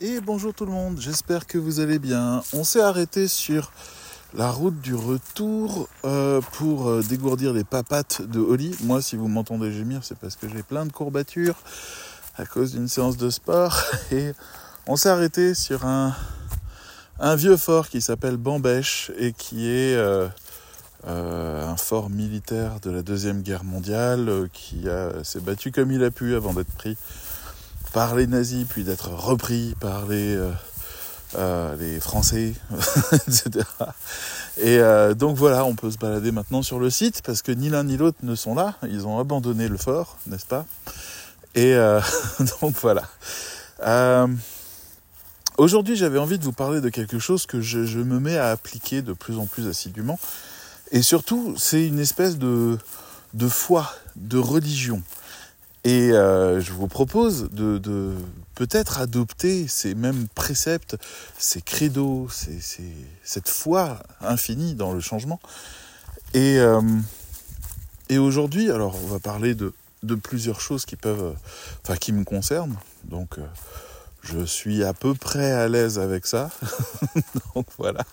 Et bonjour tout le monde, j'espère que vous allez bien. On s'est arrêté sur la route du retour euh, pour euh, dégourdir les papates de Oli. Moi, si vous m'entendez gémir, c'est parce que j'ai plein de courbatures à cause d'une séance de sport. Et on s'est arrêté sur un, un vieux fort qui s'appelle Bambèche et qui est euh, un fort militaire de la Deuxième Guerre mondiale qui s'est battu comme il a pu avant d'être pris par les nazis, puis d'être repris par les, euh, euh, Français, etc. Et euh, donc voilà, on peut se balader maintenant sur le site parce que ni l'un ni l'autre ne sont là. Ils ont abandonné le fort, n'est-ce pas? Et donc voilà. Aujourd'hui, j'avais envie de vous parler de quelque chose que je, je, me mets à appliquer de plus en plus assidûment. Et surtout, c'est une espèce de, de foi, de religion. Et euh, je vous propose de, peut-être adopter ces mêmes préceptes, ces credos, cette foi infinie dans le changement. Et, euh, aujourd'hui, alors on va parler de, plusieurs choses qui peuvent, enfin qui me concernent. Donc euh, je suis à peu près à l'aise avec ça. Donc voilà.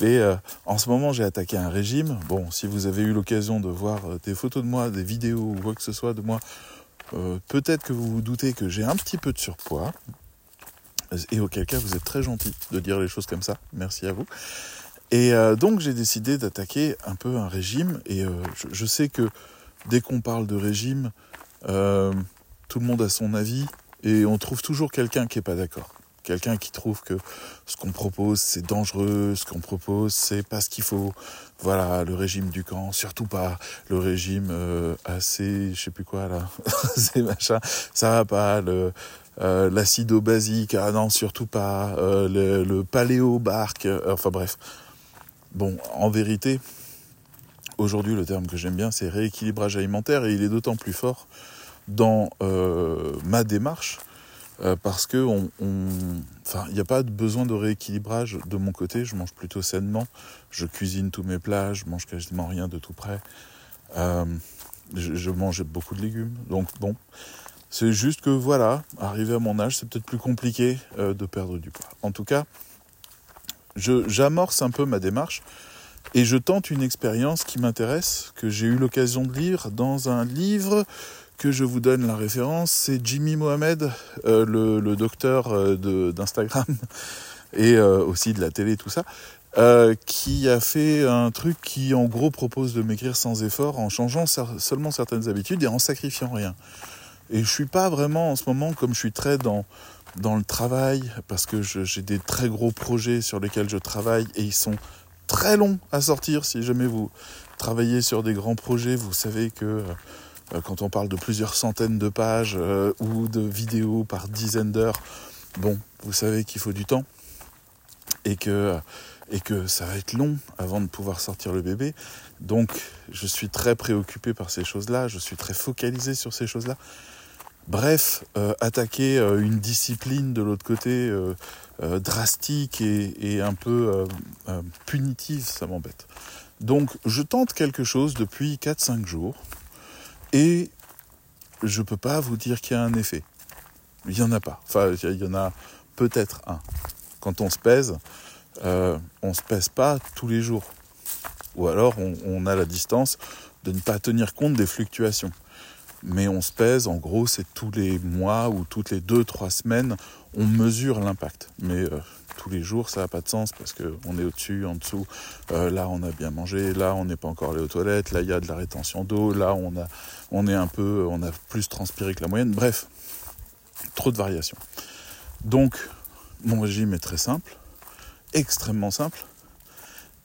Mais euh, en ce moment, j'ai attaqué un régime. Bon, si vous avez eu l'occasion de voir des photos de moi, des vidéos ou quoi que ce soit de moi euh, peut-être que vous vous doutez que j'ai un petit peu de surpoids. Et auquel cas, vous êtes très gentil de dire les choses comme ça. Merci à vous. Et euh, donc, j'ai décidé d'attaquer un peu un régime. Et euh, je, sais que dès qu'on parle de régime, tout le monde a son avis. Et on trouve toujours quelqu'un qui n'est pas d'accord. Quelqu'un qui trouve que ce qu'on propose c'est dangereux, ce qu'on propose c'est pas ce qu'il faut. Voilà, le régime du camp, surtout pas le régime euh, assez, je sais plus quoi là, c'est machin, ça va pas. Euh, l'acido basique, ah non surtout pas. Euh, le, le paléo barque, enfin bref. Bon, en vérité, aujourd'hui le terme que j'aime bien c'est rééquilibrage alimentaire et il est d'autant plus fort dans ma démarche euh, parce que on, enfin, il n'y a pas de besoin de rééquilibrage de mon côté. Je mange plutôt sainement. Je cuisine tous mes plats. Je mange quasiment rien de tout près. Euh, je, mange beaucoup de légumes. Donc bon, c'est juste que voilà, arrivé à mon âge, c'est peut-être plus compliqué euh, de perdre du poids. En tout cas, j'amorce un peu ma démarche et je tente une expérience qui m'intéresse, que j'ai eu l'occasion de lire dans un livre que je vous donne la référence, c'est Jimmy Mohamed, euh, le, docteur euh, d'Instagram et euh, aussi de la télé, tout ça, qui a fait un truc qui en gros propose de maigrir sans effort en changeant seulement certaines habitudes et en sacrifiant rien. Et je suis pas vraiment en ce moment, comme je suis très dans, dans le travail, parce que j'ai des très gros projets sur lesquels je travaille et ils sont très longs à sortir. Si jamais vous travaillez sur des grands projets, vous savez que quand on parle de plusieurs centaines de pages euh, ou de vidéos par dizaines d'heures, bon, vous savez qu'il faut du temps et que, et que ça va être long avant de pouvoir sortir le bébé. Donc, je suis très préoccupé par ces choses-là, je suis très focalisé sur ces choses-là. Bref, euh, attaquer euh, une discipline de l'autre côté euh, euh drastique et, un peu punitive, ça m'embête. Donc, je tente quelque chose depuis 4-5 jours. Et je ne peux pas vous dire qu'il y a un effet. Il n'y en a pas. Enfin, il y en a peut-être un. Quand on se pèse, euh, on ne se pèse pas tous les jours. Ou alors on, a la distance de ne pas tenir compte des fluctuations. Mais on se pèse, en gros, c'est tous les mois ou toutes les deux, trois semaines, on mesure l'impact. Mais euh, tous les jours, ça n'a pas de sens parce qu'on est au-dessus, en dessous. Euh, là, on a bien mangé. Là, on n'est pas encore allé aux toilettes. Là, il y a de la rétention d'eau. Là, on a, on est un peu, on a plus transpiré que la moyenne. Bref, trop de variations. Donc, mon régime est très simple, extrêmement simple.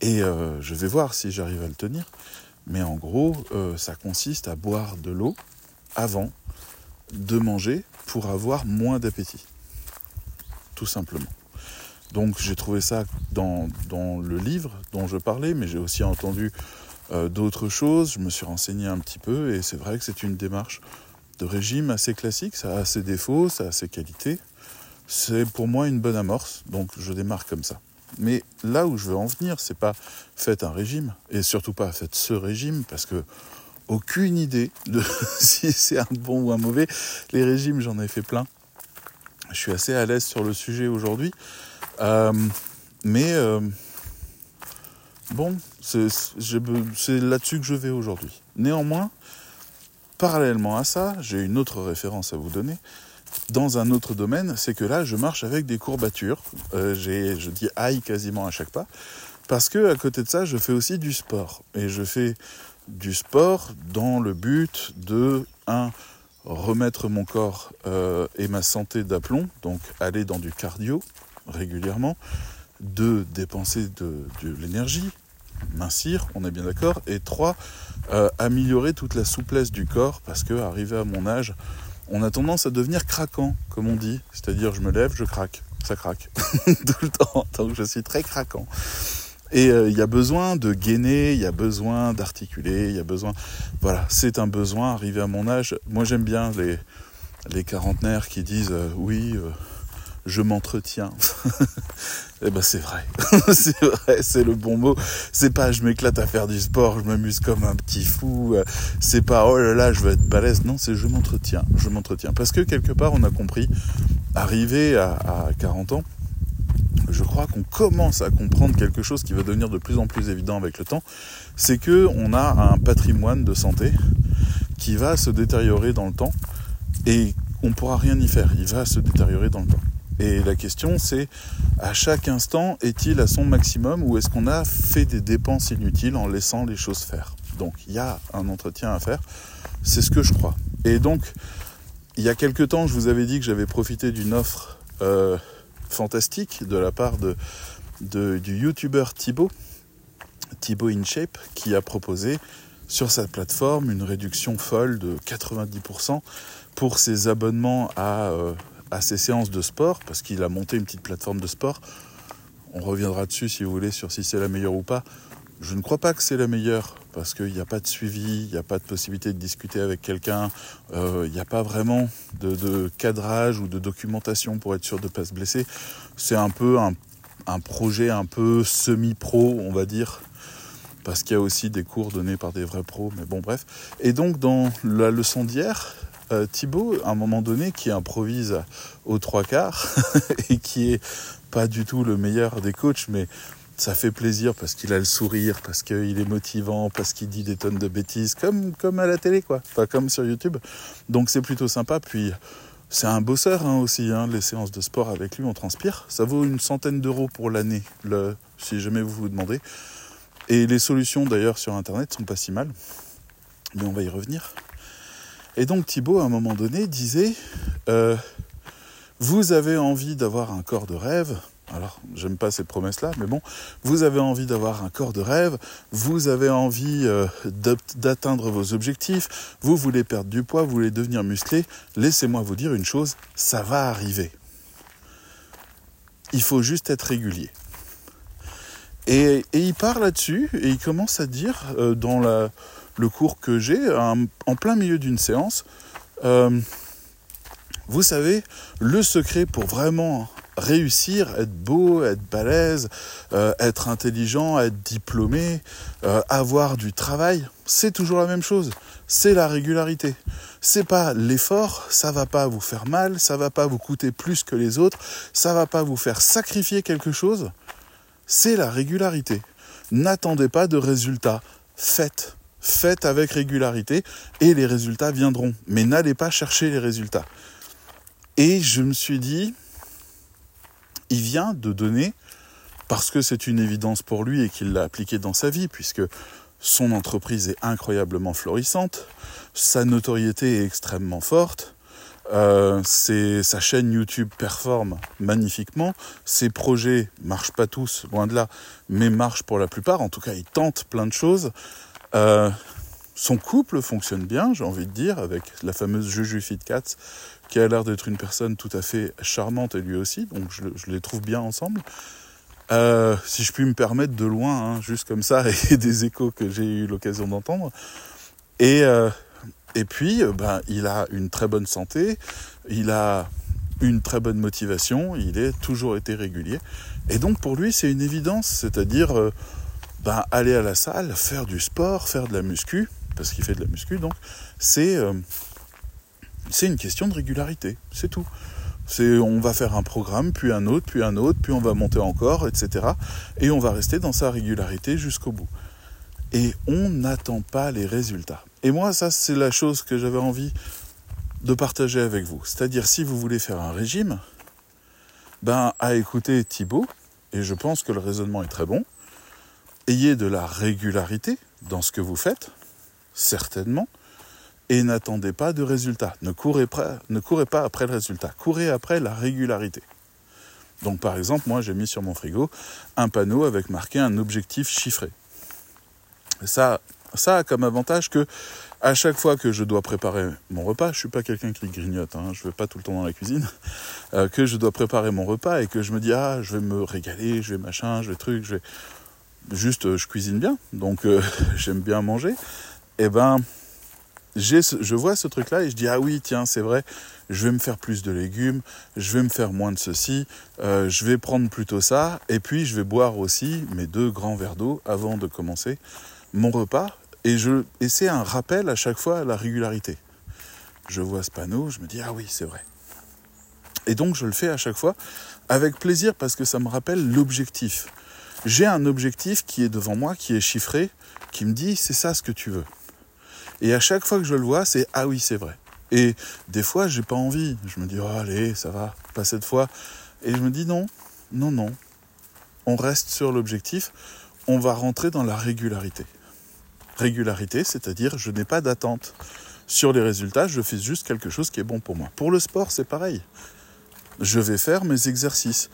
Et euh, je vais voir si j'arrive à le tenir. Mais en gros, euh, ça consiste à boire de l'eau avant de manger pour avoir moins d'appétit. Tout simplement. Donc j'ai trouvé ça dans, dans, le livre dont je parlais, mais j'ai aussi entendu euh, d'autres choses, je me suis renseigné un petit peu, et c'est vrai que c'est une démarche de régime assez classique, ça a ses défauts, ça a ses qualités. C'est pour moi une bonne amorce, donc je démarre comme ça. Mais là où je veux en venir, c'est pas faites un régime, et surtout pas faites ce régime, parce que aucune idée de si c'est un bon ou un mauvais. Les régimes, j'en ai fait plein. je suis assez à l'aise sur le sujet aujourd'hui. Mais bon, c'est là-dessus que je vais aujourd'hui. Néanmoins, parallèlement à ça, j'ai une autre référence à vous donner dans un autre domaine, c'est que là, je marche avec des courbatures. Euh, je dis aïe quasiment à chaque pas. Parce que à côté de ça, je fais aussi du sport. Et je fais du sport dans le but de, un, remettre mon corps euh, et ma santé d'aplomb, donc aller dans du cardio régulièrement, deux, dépenser de, l'énergie, mincir, on est bien d'accord, et trois, euh, améliorer toute la souplesse du corps, parce que arrivé à mon âge, on a tendance à devenir craquant, comme on dit. C'est-à-dire, je me lève, je craque. Ça craque. Tout le temps. Donc, je suis très craquant. Et euh, il y a besoin de gainer, il y a besoin d'articuler, il y a besoin... Voilà, c'est un besoin arrivé à mon âge. Moi, j'aime bien les, les quarantenaires qui disent euh, oui, je m'entretiens. eh ben c'est vrai, c'est vrai, c'est le bon mot. C'est pas je m'éclate à faire du sport, je m'amuse comme un petit fou. C'est pas oh là là, je veux être balèze. Non, c'est je m'entretiens, je m'entretiens. Parce que quelque part, on a compris, arrivé à, à 40 ans, je crois qu'on commence à comprendre quelque chose qui va devenir de plus en plus évident avec le temps, c'est que on a un patrimoine de santé qui va se détériorer dans le temps et on pourra rien y faire. Il va se détériorer dans le temps. Et la question, c'est à chaque instant, est-il à son maximum ou est-ce qu'on a fait des dépenses inutiles en laissant les choses faire? Donc, il y a un entretien à faire. C'est ce que je crois. Et donc, il y a quelque temps, je vous avais dit que j'avais profité d'une offre euh, fantastique de la part de, du youtubeur Thibaut, Thibaut InShape, qui a proposé sur sa plateforme une réduction folle de 90% pour ses abonnements à euh, à ses séances de sport, parce qu'il a monté une petite plateforme de sport. On reviendra dessus si vous voulez sur si c'est la meilleure ou pas. Je ne crois pas que c'est la meilleure parce qu'il n'y a pas de suivi, il n'y a pas de possibilité de discuter avec quelqu'un, euh, il n'y a pas vraiment de, cadrage ou de documentation pour être sûr de ne pas se blesser. C'est un peu un, un projet un peu semi-pro, on va dire, parce qu'il y a aussi des cours donnés par des vrais pros, mais bon bref. Et donc dans la leçon d'hier, euh, Thibaut, à un moment donné, qui improvise aux trois quarts et qui est pas du tout le meilleur des coachs, mais ça fait plaisir parce qu'il a le sourire, parce qu'il est motivant, parce qu'il dit des tonnes de bêtises, comme, comme à la télé, quoi. Pas comme sur YouTube. Donc c'est plutôt sympa. Puis c'est un bosseur hein, aussi, hein, les séances de sport avec lui, on transpire. Ça vaut une centaine d'euros pour l'année, si jamais vous vous demandez. Et les solutions d'ailleurs sur Internet sont pas si mal. Mais on va y revenir. Et donc Thibaut, à un moment donné, disait euh, Vous avez envie d'avoir un corps de rêve. Alors, j'aime pas ces promesses-là, mais bon, vous avez envie d'avoir un corps de rêve, vous avez envie euh, d'atteindre vos objectifs, vous voulez perdre du poids, vous voulez devenir musclé. Laissez-moi vous dire une chose, ça va arriver. Il faut juste être régulier. Et, il part là-dessus et il commence à dire euh, dans la, le cours que j'ai en plein milieu d'une séance. Euh, vous savez, le secret pour vraiment réussir, être beau, être balèze, euh, être intelligent, être diplômé, euh, avoir du travail, c'est toujours la même chose. C'est la régularité. C'est pas l'effort, ça va pas vous faire mal, ça va pas vous coûter plus que les autres, ça va pas vous faire sacrifier quelque chose. C'est la régularité. N'attendez pas de résultats. Faites. Faites avec régularité et les résultats viendront. Mais n'allez pas chercher les résultats. Et je me suis dit, il vient de donner, parce que c'est une évidence pour lui et qu'il l'a appliqué dans sa vie, puisque son entreprise est incroyablement florissante, sa notoriété est extrêmement forte, euh, sa chaîne YouTube performe magnifiquement, ses projets marchent pas tous, loin de là, mais marchent pour la plupart, en tout cas il tente plein de choses. Euh, son couple fonctionne bien, j'ai envie de dire, avec la fameuse Juju Fit Cats, qui a l'air d'être une personne tout à fait charmante et lui aussi, donc je, les trouve bien ensemble. Euh, si je puis me permettre de loin, hein, juste comme ça, et des échos que j'ai eu l'occasion d'entendre. Et, euh, et puis, ben, il a une très bonne santé, il a une très bonne motivation, il est toujours été régulier. Et donc pour lui, c'est une évidence, c'est-à-dire ben, aller à la salle, faire du sport, faire de la muscu, parce qu'il fait de la muscu, donc c'est euh, une question de régularité, c'est tout. On va faire un programme, puis un autre, puis un autre, puis on va monter encore, etc. Et on va rester dans sa régularité jusqu'au bout. Et on n'attend pas les résultats. Et moi, ça, c'est la chose que j'avais envie de partager avec vous. C'est-à-dire, si vous voulez faire un régime, ben, à écouter Thibaut, et je pense que le raisonnement est très bon, ayez de la régularité dans ce que vous faites, certainement, et n'attendez pas de résultats. Ne courez, pas, ne après le résultat, courez après la régularité. Donc par exemple, moi j'ai mis sur mon frigo un panneau avec marqué un objectif chiffré. Ça, a comme avantage que à chaque fois que je dois préparer mon repas, je suis pas quelqu'un qui grignote, hein, je vais pas tout le temps dans la cuisine, euh, que je dois préparer mon repas et que je me dis ah je vais me régaler, je vais machin, je vais truc, je vais juste euh, je cuisine bien, donc euh, j'aime bien manger. Et eh ben je vois ce truc-là et je dis ah oui tiens c'est vrai, je vais me faire plus de légumes, je vais me faire moins de ceci, euh, je vais prendre plutôt ça et puis je vais boire aussi mes deux grands verres d'eau avant de commencer mon repas et je et c'est un rappel à chaque fois à la régularité. Je vois ce panneau, je me dis ah oui c'est vrai. Et donc je le fais à chaque fois avec plaisir parce que ça me rappelle l'objectif. J'ai un objectif qui est devant moi, qui est chiffré, qui me dit c'est ça ce que tu veux. Et à chaque fois que je le vois, c'est ah oui, c'est vrai. Et des fois, j'ai pas envie. Je me dis oh, allez, ça va, pas cette fois. Et je me dis non, non, non. On reste sur l'objectif. On va rentrer dans la régularité. Régularité, c'est-à-dire je n'ai pas d'attente sur les résultats, je fais juste quelque chose qui est bon pour moi. Pour le sport, c'est pareil. Je vais faire mes exercices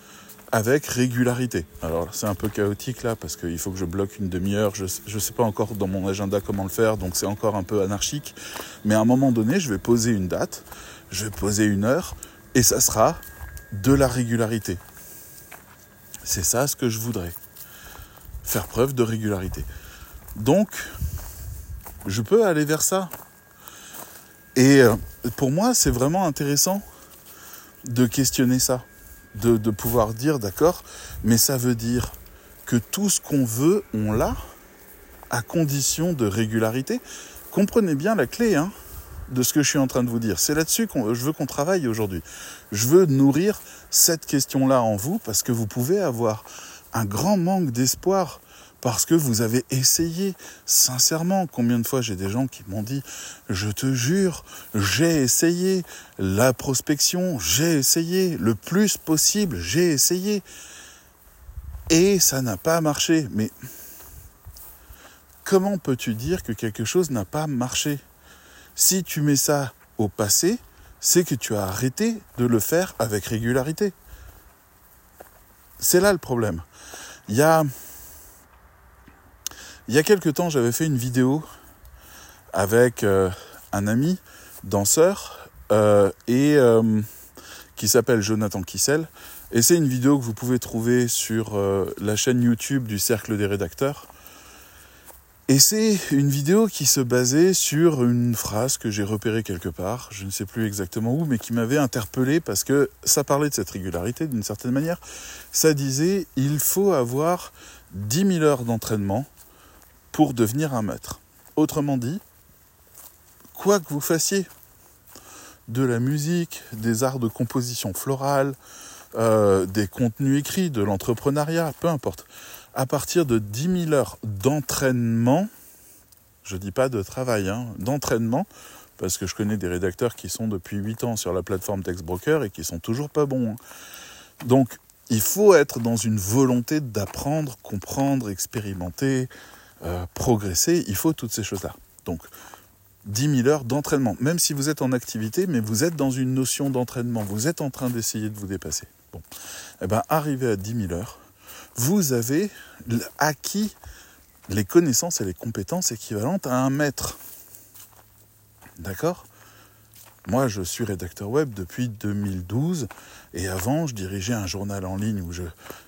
avec régularité. Alors c'est un peu chaotique là parce qu'il faut que je bloque une demi-heure. Je ne sais pas encore dans mon agenda comment le faire, donc c'est encore un peu anarchique. Mais à un moment donné, je vais poser une date, je vais poser une heure, et ça sera de la régularité. C'est ça ce que je voudrais. Faire preuve de régularité. Donc, je peux aller vers ça. Et euh, pour moi, c'est vraiment intéressant de questionner ça de, pouvoir dire, d'accord, mais ça veut dire que tout ce qu'on veut, on l'a, à condition de régularité. Comprenez bien la clé hein, de ce que je suis en train de vous dire. C'est là-dessus que je veux qu'on travaille aujourd'hui. Je veux nourrir cette question-là en vous parce que vous pouvez avoir un grand manque d'espoir parce que vous avez essayé sincèrement. Combien de fois j'ai des gens qui m'ont dit, je te jure, j'ai essayé la prospection, j'ai essayé le plus possible, j'ai essayé. Et ça n'a pas marché. Mais comment peux-tu dire que quelque chose n'a pas marché? Si tu mets ça au passé, c'est que tu as arrêté de le faire avec régularité. C'est là le problème. Il y a il y a quelques temps, j'avais fait une vidéo avec euh, un ami danseur euh, et euh, qui s'appelle Jonathan Kissel. Et c'est une vidéo que vous pouvez trouver sur la chaîne YouTube du Cercle des rédacteurs. Et c'est une vidéo qui se basait sur une phrase que j'ai repérée quelque part, je ne sais plus exactement où, mais qui m'avait interpellé parce que ça parlait de cette régularité d'une certaine manière. Ça disait il faut avoir 10 000 heures d'entraînement pour devenir un maître. Autrement dit, quoi que vous fassiez, de la musique, des arts de composition florale, euh, des contenus écrits, de l'entrepreneuriat, peu importe, à partir de 10 000 heures d'entraînement, je ne dis pas de travail, hein, d'entraînement, parce que je connais des rédacteurs qui sont depuis 8 ans sur la plateforme TextBroker et qui sont toujours pas bons. Hein. Donc, il faut être dans une volonté d'apprendre, comprendre, expérimenter, euh, progresser, il faut toutes ces choses-là. Donc, 10 000 heures d'entraînement, même si vous êtes en activité, mais vous êtes dans une notion d'entraînement, vous êtes en train d'essayer de vous dépasser. Bon, eh ben, arrivé à 10 000 heures, vous avez acquis les connaissances et les compétences équivalentes à un maître. D'accord? Moi, je suis rédacteur web depuis 2012 et avant, je dirigeais un journal en ligne où je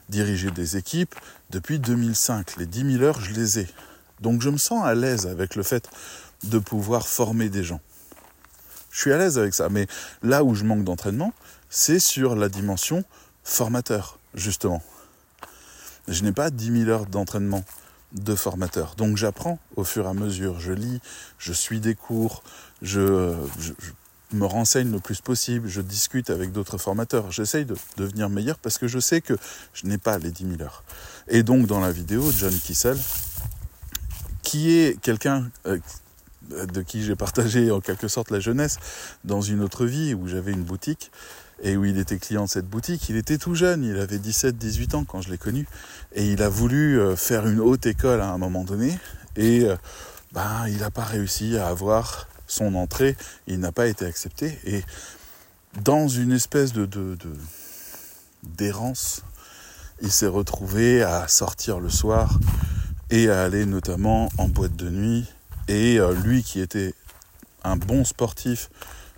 dirigeais des équipes depuis 2005. Les 10 000 heures, je les ai. Donc je me sens à l'aise avec le fait de pouvoir former des gens. Je suis à l'aise avec ça. Mais là où je manque d'entraînement, c'est sur la dimension formateur, justement. Je n'ai pas 10 000 heures d'entraînement de formateur. Donc j'apprends au fur et à mesure. Je lis, je suis des cours, je, me renseigne le plus possible, je discute avec d'autres formateurs, j'essaye de devenir meilleur parce que je sais que je n'ai pas les 10 000 heures. Et donc dans la vidéo, John Kissel, qui est quelqu'un euh, de qui j'ai partagé en quelque sorte la jeunesse dans une autre vie où j'avais une boutique et où il était client de cette boutique, il était tout jeune, il avait 17-18 ans quand je l'ai connu, et il a voulu euh, faire une haute école à un moment donné, et euh, ben, il n'a pas réussi à avoir son entrée, il n'a pas été accepté, et dans une espèce de, d'errance, il s'est retrouvé à sortir le soir et à aller notamment en boîte de nuit, et euh, lui qui était un bon sportif,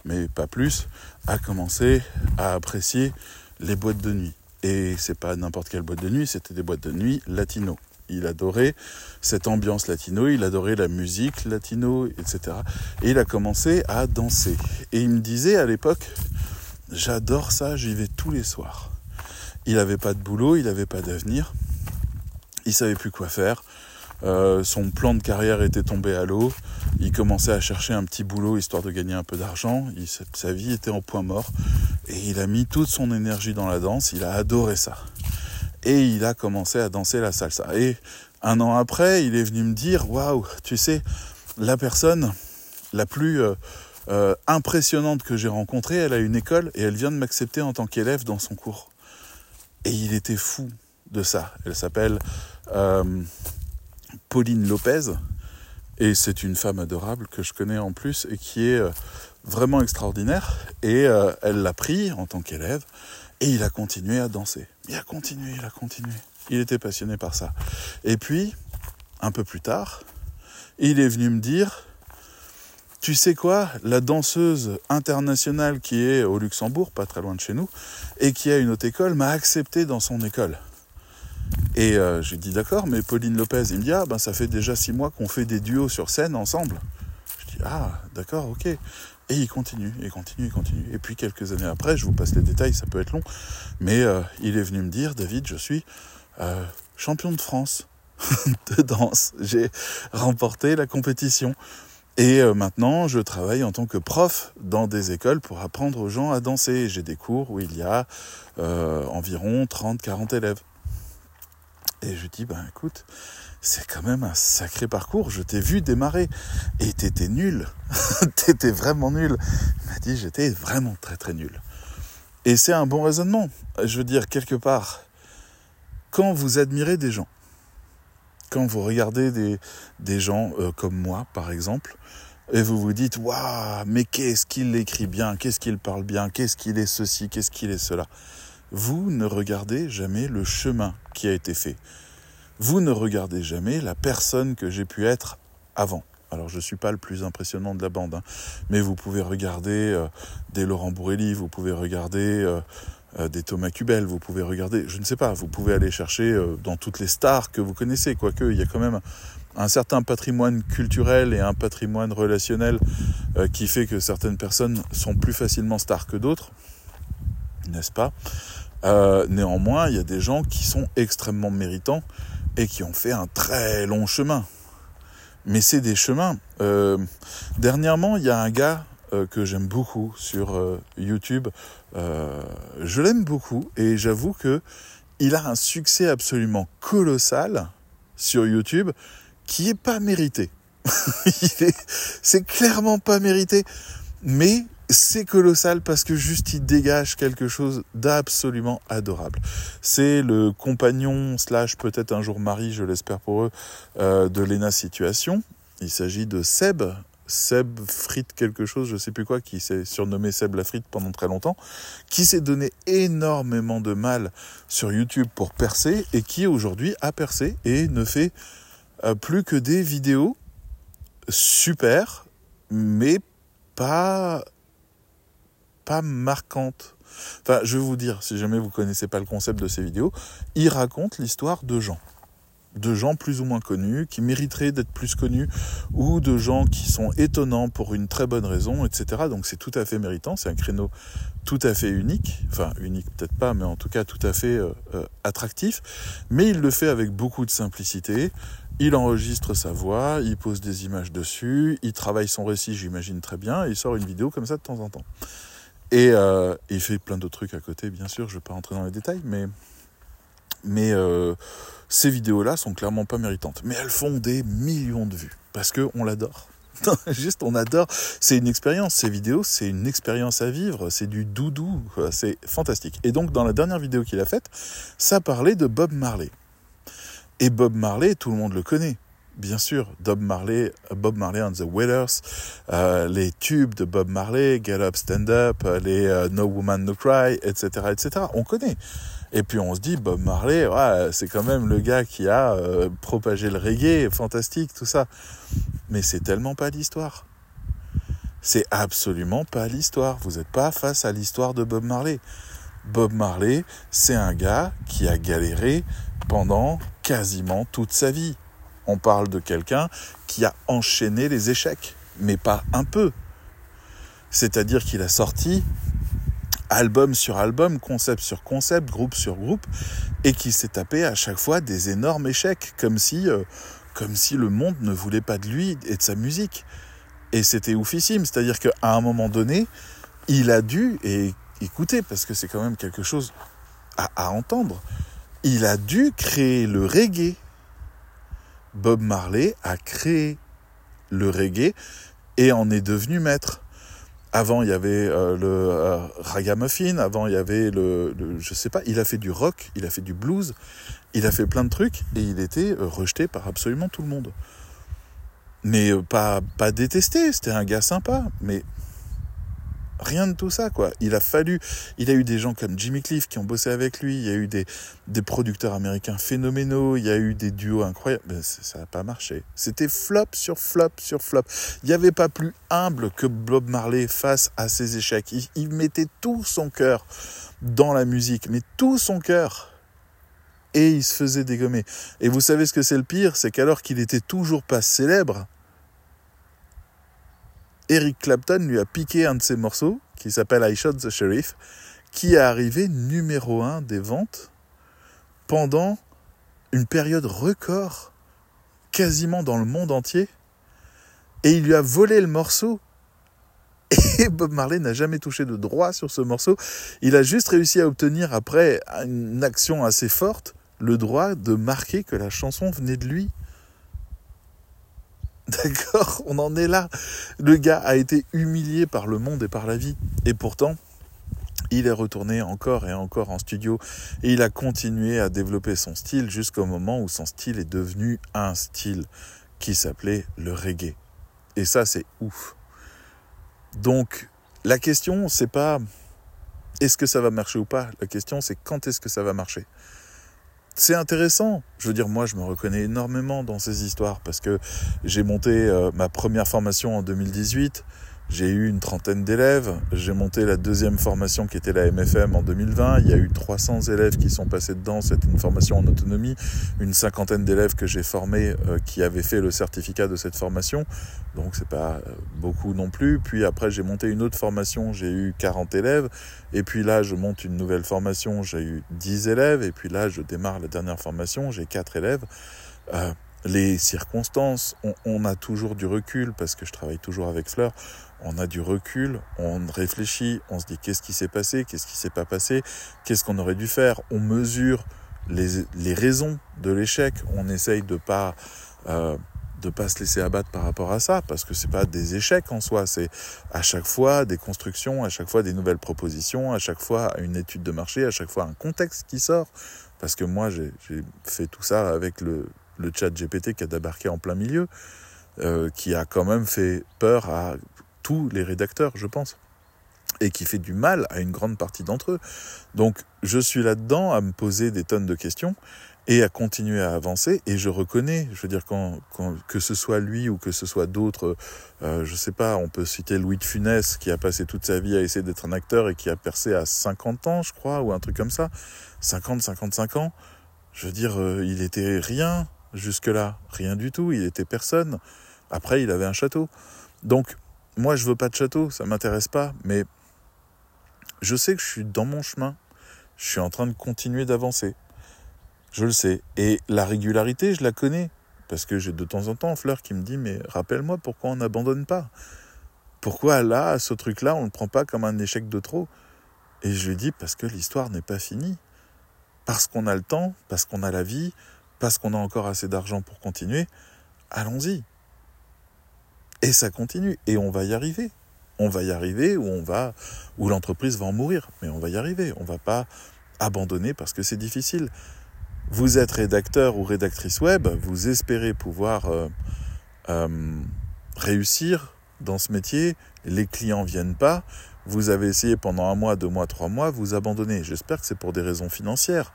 mais pas plus, a commencé à apprécier les boîtes de nuit. Et c'est pas n'importe quelle boîte de nuit, c'était des boîtes de nuit latino. Il adorait cette ambiance latino, il adorait la musique latino, etc. Et il a commencé à danser. Et il me disait à l'époque, j'adore ça, j'y vais tous les soirs. Il n'avait pas de boulot, il n'avait pas d'avenir, il savait plus quoi faire. Euh, son plan de carrière était tombé à l'eau. Il commençait à chercher un petit boulot histoire de gagner un peu d'argent. Sa vie était en point mort. Et il a mis toute son énergie dans la danse. Il a adoré ça. Et il a commencé à danser la salsa. Et un an après, il est venu me dire Waouh, tu sais, la personne la plus euh, euh, impressionnante que j'ai rencontrée, elle a une école et elle vient de m'accepter en tant qu'élève dans son cours. Et il était fou Elle s'appelle. Pauline Lopez. Et c'est une femme adorable que je connais en plus et qui est euh, vraiment extraordinaire. Et euh, elle l'a pris en tant qu'élève et il a continué à danser. Il a continué, il a continué. Il était passionné par ça. Et puis, un peu plus tard, il est venu me dire, tu sais quoi, la danseuse internationale qui est au Luxembourg, pas très loin de chez nous, et qui a une autre école, m'a accepté dans son école. Et euh, j'ai dit d'accord, mais Pauline Lopez, il me dit ah ben ça fait déjà six mois qu'on fait des duos sur scène ensemble. Je dis ah d'accord, ok. Et il continue, il continue, il continue. Et puis quelques années après, je vous passe les détails, ça peut être long, mais euh, il est venu me dire David, je suis euh, champion de France de danse. J'ai remporté la compétition. Et maintenant, je travaille en tant que prof dans des écoles pour apprendre aux gens à danser. J'ai des cours où il y a environ 30-40 élèves. Et je dis, ben écoute, c'est quand même un sacré parcours. Je t'ai vu démarrer et t'étais nul. t'étais vraiment nul. Il m'a dit, j'étais vraiment très très nul. Et c'est un bon raisonnement. Je veux dire, quelque part, quand vous admirez des gens, quand vous regardez des, gens euh, comme moi, par exemple, et vous vous dites, waouh, mais qu'est-ce qu'il écrit bien, qu'est-ce qu'il parle bien, qu'est-ce qu'il est ceci, qu'est-ce qu'il est cela? Vous ne regardez jamais le chemin qui a été fait. Vous ne regardez jamais la personne que j'ai pu être avant. Alors je ne suis pas le plus impressionnant de la bande, hein, mais vous pouvez regarder euh, des Laurent Bourrelli, vous pouvez regarder euh, euh, des Thomas Cubel, vous pouvez regarder, je ne sais pas, vous pouvez aller chercher dans toutes les stars que vous connaissez, quoique il y a quand même un certain patrimoine culturel et un patrimoine relationnel qui fait que certaines personnes sont plus facilement stars que d'autres, n'est-ce pas? Euh, néanmoins, il y a des gens qui sont extrêmement méritants et qui ont fait un très long chemin. Mais c'est des chemins. Euh, dernièrement, il y a un gars euh, que j'aime beaucoup sur YouTube. je l'aime beaucoup et j'avoue que il a un succès absolument colossal sur YouTube qui est pas mérité. c'est clairement pas mérité. Mais c'est colossal parce que juste il dégage quelque chose d'absolument adorable. C'est le compagnon slash peut-être un jour mari, je l'espère pour eux, euh, de Lena Situation. Il s'agit de Seb, Seb Frite quelque chose, je sais plus quoi, qui s'est surnommé Seb la Frite pendant très longtemps, qui s'est donné énormément de mal sur YouTube pour percer et qui aujourd'hui a percé et ne fait euh, plus que des vidéos super, mais pas pas marquante. Enfin, je vais vous dire, si jamais vous connaissez pas le concept de ces vidéos, il raconte l'histoire de gens. De gens plus ou moins connus, qui mériteraient d'être plus connus, ou de gens qui sont étonnants pour une très bonne raison, etc. Donc c'est tout à fait méritant, c'est un créneau tout à fait unique, enfin unique peut-être pas, mais en tout cas tout à fait euh, euh, attractif. Mais il le fait avec beaucoup de simplicité, il enregistre sa voix, il pose des images dessus, il travaille son récit, j'imagine très bien, et il sort une vidéo comme ça de temps en temps. Et euh, il fait plein d'autres trucs à côté, bien sûr, je ne vais pas rentrer dans les détails, mais, mais euh, ces vidéos-là sont clairement pas méritantes. Mais elles font des millions de vues, parce qu'on l'adore. Juste, on adore. C'est une expérience. Ces vidéos, c'est une expérience à vivre. C'est du doudou. C'est fantastique. Et donc, dans la dernière vidéo qu'il a faite, ça parlait de Bob Marley. Et Bob Marley, tout le monde le connaît. Bien sûr, Bob Marley, Bob Marley and the Wailers, euh, les tubes de Bob Marley, Get Up, Stand Up, les euh, No Woman No Cry, etc., etc. On connaît. Et puis on se dit, Bob Marley, c'est quand même le gars qui a euh, propagé le reggae, fantastique, tout ça. Mais c'est tellement pas l'histoire. C'est absolument pas l'histoire. Vous n'êtes pas face à l'histoire de Bob Marley. Bob Marley, c'est un gars qui a galéré pendant quasiment toute sa vie. On parle de quelqu'un qui a enchaîné les échecs, mais pas un peu. C'est-à-dire qu'il a sorti album sur album, concept sur concept, groupe sur groupe, et qui s'est tapé à chaque fois des énormes échecs, comme si, euh, comme si le monde ne voulait pas de lui et de sa musique. Et c'était oufissime, c'est-à-dire qu'à un moment donné, il a dû, et écoutez, parce que c'est quand même quelque chose à entendre, il a dû créer le reggae. Bob Marley a créé le reggae et en est devenu maître. Avant, il y avait euh, le euh, ragamuffin, avant, il y avait le, Je sais pas, il a fait du rock, il a fait du blues, il a fait plein de trucs et il était euh, rejeté par absolument tout le monde. Mais pas, pas détesté, c'était un gars sympa, mais Rien de tout ça, quoi. Il a fallu, il a eu des gens comme Jimmy Cliff qui ont bossé avec lui, il y a eu des, des producteurs américains phénoménaux, il y a eu des duos incroyables. Ben, ça n'a pas marché. C'était flop sur flop sur flop. Il n'y avait pas plus humble que Bob Marley face à ses échecs. Il, mettait tout son cœur dans la musique, mais tout son cœur. Et il se faisait dégommer. Et vous savez ce que c'est le pire? C'est qu'alors qu'il était toujours pas célèbre, Eric Clapton lui a piqué un de ses morceaux, qui s'appelle I Shot the Sheriff, qui est arrivé numéro un des ventes pendant une période record, quasiment dans le monde entier. Et il lui a volé le morceau. Et Bob Marley n'a jamais touché de droit sur ce morceau. Il a juste réussi à obtenir, après une action assez forte, le droit de marquer que la chanson venait de lui. D'accord On en est là. Le gars a été humilié par le monde et par la vie. Et pourtant, il est retourné encore et encore en studio et il a continué à développer son style jusqu'au moment où son style est devenu un style qui s'appelait le reggae. Et ça, c'est ouf. Donc, la question, c'est pas est-ce que ça va marcher ou pas La question, c'est quand est-ce que ça va marcher c'est intéressant. Je veux dire, moi, je me reconnais énormément dans ces histoires parce que j'ai monté euh, ma première formation en 2018. J'ai eu une trentaine d'élèves. J'ai monté la deuxième formation qui était la MFM en 2020. Il y a eu 300 élèves qui sont passés dedans. C'était une formation en autonomie. Une cinquantaine d'élèves que j'ai formés euh, qui avaient fait le certificat de cette formation. Donc c'est pas euh, beaucoup non plus. Puis après j'ai monté une autre formation. J'ai eu 40 élèves. Et puis là je monte une nouvelle formation. J'ai eu 10 élèves. Et puis là je démarre la dernière formation. J'ai 4 élèves. Euh, les circonstances, on, on, a toujours du recul parce que je travaille toujours avec Fleur on a du recul, on réfléchit, on se dit qu'est-ce qui s'est passé, qu'est-ce qui s'est pas passé, qu'est-ce qu'on aurait dû faire, on mesure les, les raisons de l'échec, on essaye de pas euh, pas se laisser abattre par rapport à ça parce que c'est pas des échecs en soi, c'est à chaque fois des constructions, à chaque fois des nouvelles propositions, à chaque fois une étude de marché, à chaque fois un contexte qui sort. Parce que moi j'ai fait tout ça avec le, le chat GPT qui a débarqué en plein milieu. Euh, qui a quand même fait peur à les rédacteurs, je pense, et qui fait du mal à une grande partie d'entre eux. Donc je suis là-dedans à me poser des tonnes de questions et à continuer à avancer. Et je reconnais, je veux dire, quand, que ce soit lui ou que ce soit d'autres, euh, je sais pas, on peut citer Louis de Funès qui a passé toute sa vie à essayer d'être un acteur et qui a percé à 50 ans, je crois, ou un truc comme ça. 50, 55 ans. Je veux dire, euh, il était rien jusque-là, rien du tout, il était personne. Après, il avait un château. Donc, moi, je veux pas de château, ça m'intéresse pas, mais je sais que je suis dans mon chemin. Je suis en train de continuer d'avancer. Je le sais. Et la régularité, je la connais. parce que j'ai de temps en temps Fleur qui me dit mais rappelle-moi pourquoi on n'abandonne pas Pourquoi là, ce truc-là, on ne le prend pas comme un échec de trop? Et je lui dis parce que l'histoire n'est pas finie. Parce qu'on a le temps, parce qu'on a la vie, parce qu'on a encore assez d'argent pour continuer, allons-y. Et ça continue, et on va y arriver. On va y arriver, ou on va, ou l'entreprise va en mourir, mais on va y arriver. On va pas abandonner parce que c'est difficile vous êtes rédacteur ou rédactrice web, vous espérez pouvoir euh, euh, réussir dans ce métier, les clients viennent pas, vous avez essayé pendant un mois, deux mois, trois mois, vous abandonnez. J'espère que c'est pour des raisons financières.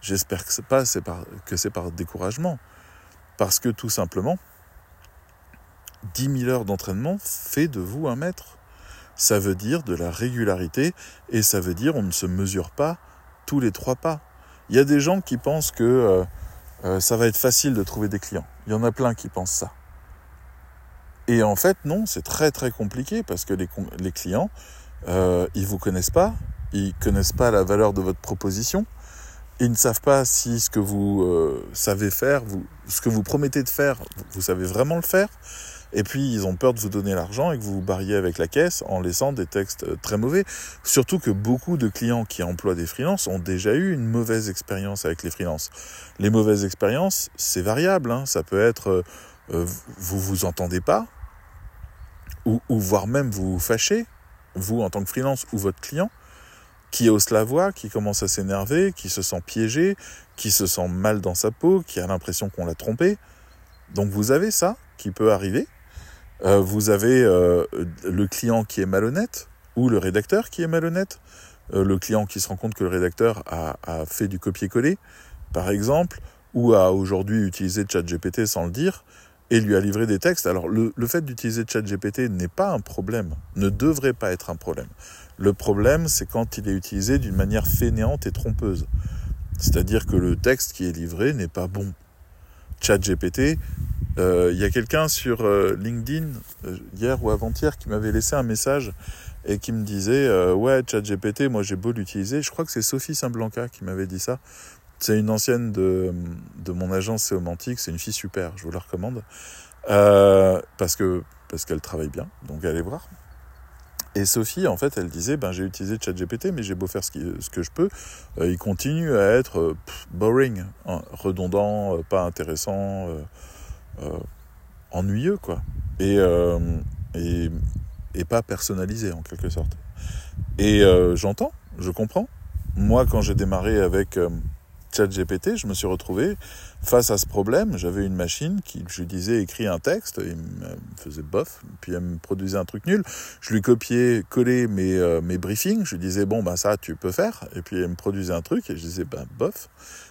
J'espère que c'est pas par, que c'est par découragement. Parce que tout simplement, 10 000 heures d'entraînement fait de vous un maître. Ça veut dire de la régularité et ça veut dire on ne se mesure pas tous les trois pas. Il y a des gens qui pensent que euh, euh, ça va être facile de trouver des clients. Il y en a plein qui pensent ça. Et en fait, non, c'est très très compliqué parce que les, clients, euh, ils vous connaissent pas, ils connaissent pas la valeur de votre proposition, ils ne savent pas si ce que vous savez faire, vous, ce que vous promettez de faire, vous savez vraiment le faire. Et puis, ils ont peur de vous donner l'argent et que vous vous barriez avec la caisse en laissant des textes euh, très mauvais. Surtout que beaucoup de clients qui emploient des freelances ont déjà eu une mauvaise expérience avec les freelances. Les mauvaises expériences, c'est variable. Hein. Ça peut être euh, euh, vous vous entendez pas, ou, ou voire même vous vous fâchez, vous en tant que freelance ou votre client, qui hausse la voix, qui commence à s'énerver, qui se sent piégé, qui se sent mal dans sa peau, qui a l'impression qu'on l'a trompé. Donc vous avez ça qui peut arriver. Euh, vous avez euh, le client qui est malhonnête ou le rédacteur qui est malhonnête. Euh, le client qui se rend compte que le rédacteur a, fait du copier-coller, par exemple, ou a aujourd'hui utilisé ChatGPT sans le dire et lui a livré des textes. Alors le, le fait d'utiliser ChatGPT n'est pas un problème, ne devrait pas être un problème. Le problème, c'est quand il est utilisé d'une manière fainéante et trompeuse. C'est-à-dire que le texte qui est livré n'est pas bon. ChatGPT il euh, y a quelqu'un sur euh, LinkedIn, euh, hier ou avant-hier, qui m'avait laissé un message et qui me disait Ouais, ChatGPT, moi j'ai beau l'utiliser. Je crois que c'est Sophie Saint-Blanca qui m'avait dit ça. C'est une ancienne de, de mon agence Séomantique, c'est une fille super, je vous la recommande. parce que parce qu'elle travaille bien, donc allez voir. Et Sophie, en fait, elle disait, ben j'ai utilisé ChatGPT, mais j'ai beau faire ce, que je peux, il continue à être boring, hein, redondant, pas intéressant. Euh, ennuyeux, quoi. Et, euh, et, et, pas personnalisé, en quelque sorte. Et euh, j'entends, je comprends. Moi, quand j'ai démarré avec ChatGPT, je me suis retrouvé face à ce problème. J'avais une machine qui, je lui disais, écrit un texte, il me faisait bof, puis elle me produisait un truc nul. Je lui copiais, collais mes, mes briefings, je lui disais, bon, bah ça, tu peux faire. Et puis elle me produisait un truc, et je disais, ben, bof,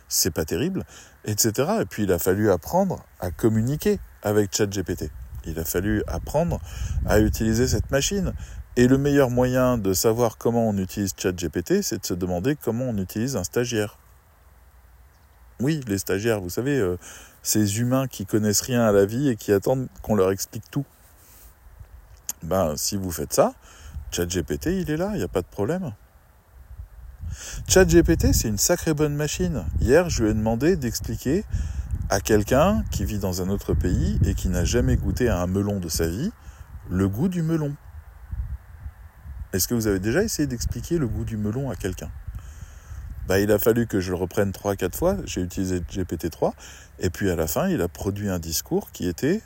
c'est pas terrible etc. Et puis il a fallu apprendre à communiquer avec ChatGPT. Il a fallu apprendre à utiliser cette machine. Et le meilleur moyen de savoir comment on utilise ChatGPT, c'est de se demander comment on utilise un stagiaire. Oui, les stagiaires, vous savez, euh, ces humains qui connaissent rien à la vie et qui attendent qu'on leur explique tout. Ben, si vous faites ça, ChatGPT, il est là, il n'y a pas de problème. ChatGPT, c'est une sacrée bonne machine. Hier, je lui ai demandé d'expliquer à quelqu'un qui vit dans un autre pays et qui n'a jamais goûté à un melon de sa vie le goût du melon. Est-ce que vous avez déjà essayé d'expliquer le goût du melon à quelqu'un? Bah, Il a fallu que je le reprenne 3-4 fois, j'ai utilisé GPT-3, et puis à la fin, il a produit un discours qui était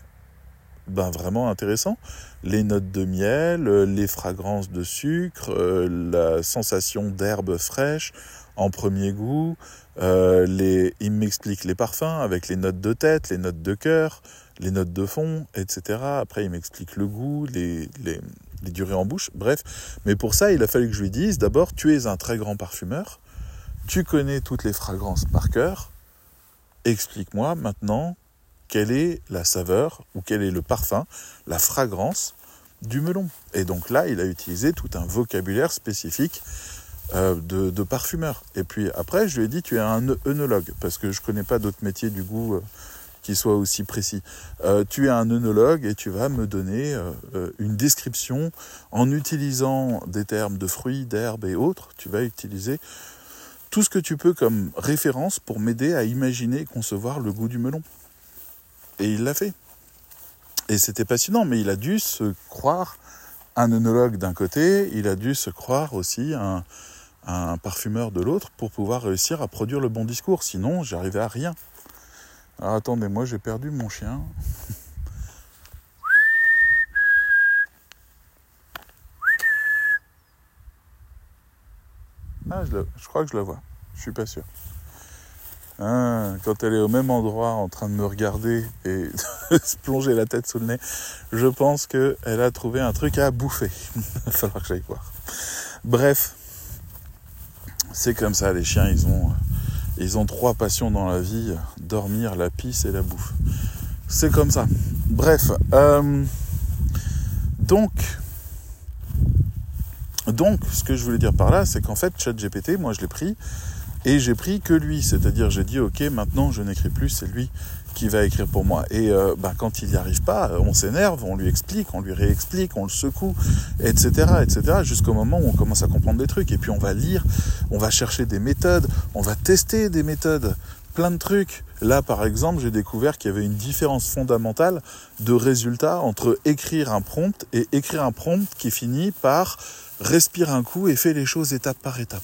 ben, vraiment intéressant. Les notes de miel, euh, les fragrances de sucre, euh, la sensation d'herbe fraîche en premier goût. Euh, les, il m'explique les parfums avec les notes de tête, les notes de cœur, les notes de fond, etc. Après, il m'explique le goût, les, les, les durées en bouche. Bref, mais pour ça, il a fallu que je lui dise d'abord, tu es un très grand parfumeur, tu connais toutes les fragrances par cœur. Explique-moi maintenant quelle est la saveur ou quel est le parfum, la fragrance du melon. Et donc là, il a utilisé tout un vocabulaire spécifique euh, de, parfumeur. Et puis après, je lui ai dit, tu es un œnologue, parce que je ne connais pas d'autres métiers du goût euh, qui soient aussi précis. Euh, tu es un œnologue et tu vas me donner une description en utilisant des termes de fruits, d'herbes et autres. Tu vas utiliser tout ce que tu peux comme référence pour m'aider à imaginer et concevoir le goût du melon. Et il l'a fait. Et c'était passionnant, mais il a dû se croire un œnologue d'un côté, il a dû se croire aussi un, parfumeur de l'autre pour pouvoir réussir à produire le bon discours. Sinon, j'arrivais à rien. Attendez, moi j'ai perdu mon chien. Ah, je, crois que je la vois. Je suis pas sûr. Ah, quand elle est au même endroit en train de me regarder et se plonger la tête sous le nez, je pense qu'elle a trouvé un truc à bouffer. Il va falloir que j'aille voir. Bref, c'est comme ça, les chiens, ils ont, ils ont trois passions dans la vie, dormir, la pisse et la bouffe. C'est comme ça. Bref, euh, donc, donc, ce que je voulais dire par là, c'est qu'en fait, ChatGPT, moi je l'ai pris, et j'ai pris que lui, c'est-à-dire j'ai dit ok maintenant je n'écris plus, c'est lui qui va écrire pour moi. Et euh, bah, quand il n'y arrive pas, on s'énerve, on lui explique, on lui réexplique, on le secoue, etc., etc., jusqu'au moment où on commence à comprendre des trucs. Et puis on va lire, on va chercher des méthodes, on va tester des méthodes, plein de trucs. Là, par exemple, j'ai découvert qu'il y avait une différence fondamentale de résultat entre écrire un prompt et écrire un prompt qui finit par respire un coup et fait les choses étape par étape.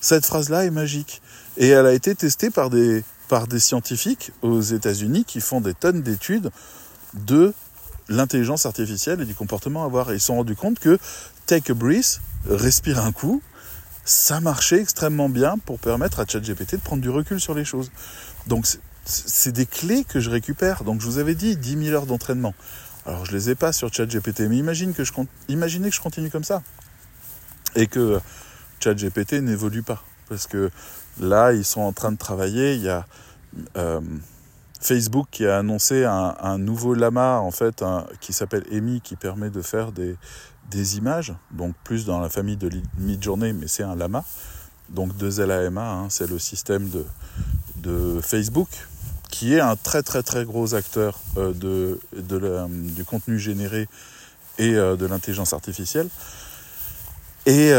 Cette phrase-là est magique. Et elle a été testée par des, par des scientifiques aux États-Unis qui font des tonnes d'études de l'intelligence artificielle et du comportement à voir. Et ils se sont rendus compte que take a breath, respire un coup, ça marchait extrêmement bien pour permettre à ChatGPT de prendre du recul sur les choses. Donc c'est des clés que je récupère. Donc je vous avais dit 10 000 heures d'entraînement. Alors je les ai pas sur ChatGPT, mais imagine que je, imaginez que je continue comme ça. Et que ChatGPT n'évolue pas. Parce que là, ils sont en train de travailler. Il y a euh, Facebook qui a annoncé un, nouveau lama, en fait, qui s'appelle EMI, qui permet de faire des, images, donc plus dans la famille de mid-journée, mais c'est un lama. Donc 2LAMA, hein, c'est le système de, Facebook, qui est un très très très gros acteur euh, de du contenu généré et euh, de l'intelligence artificielle. Et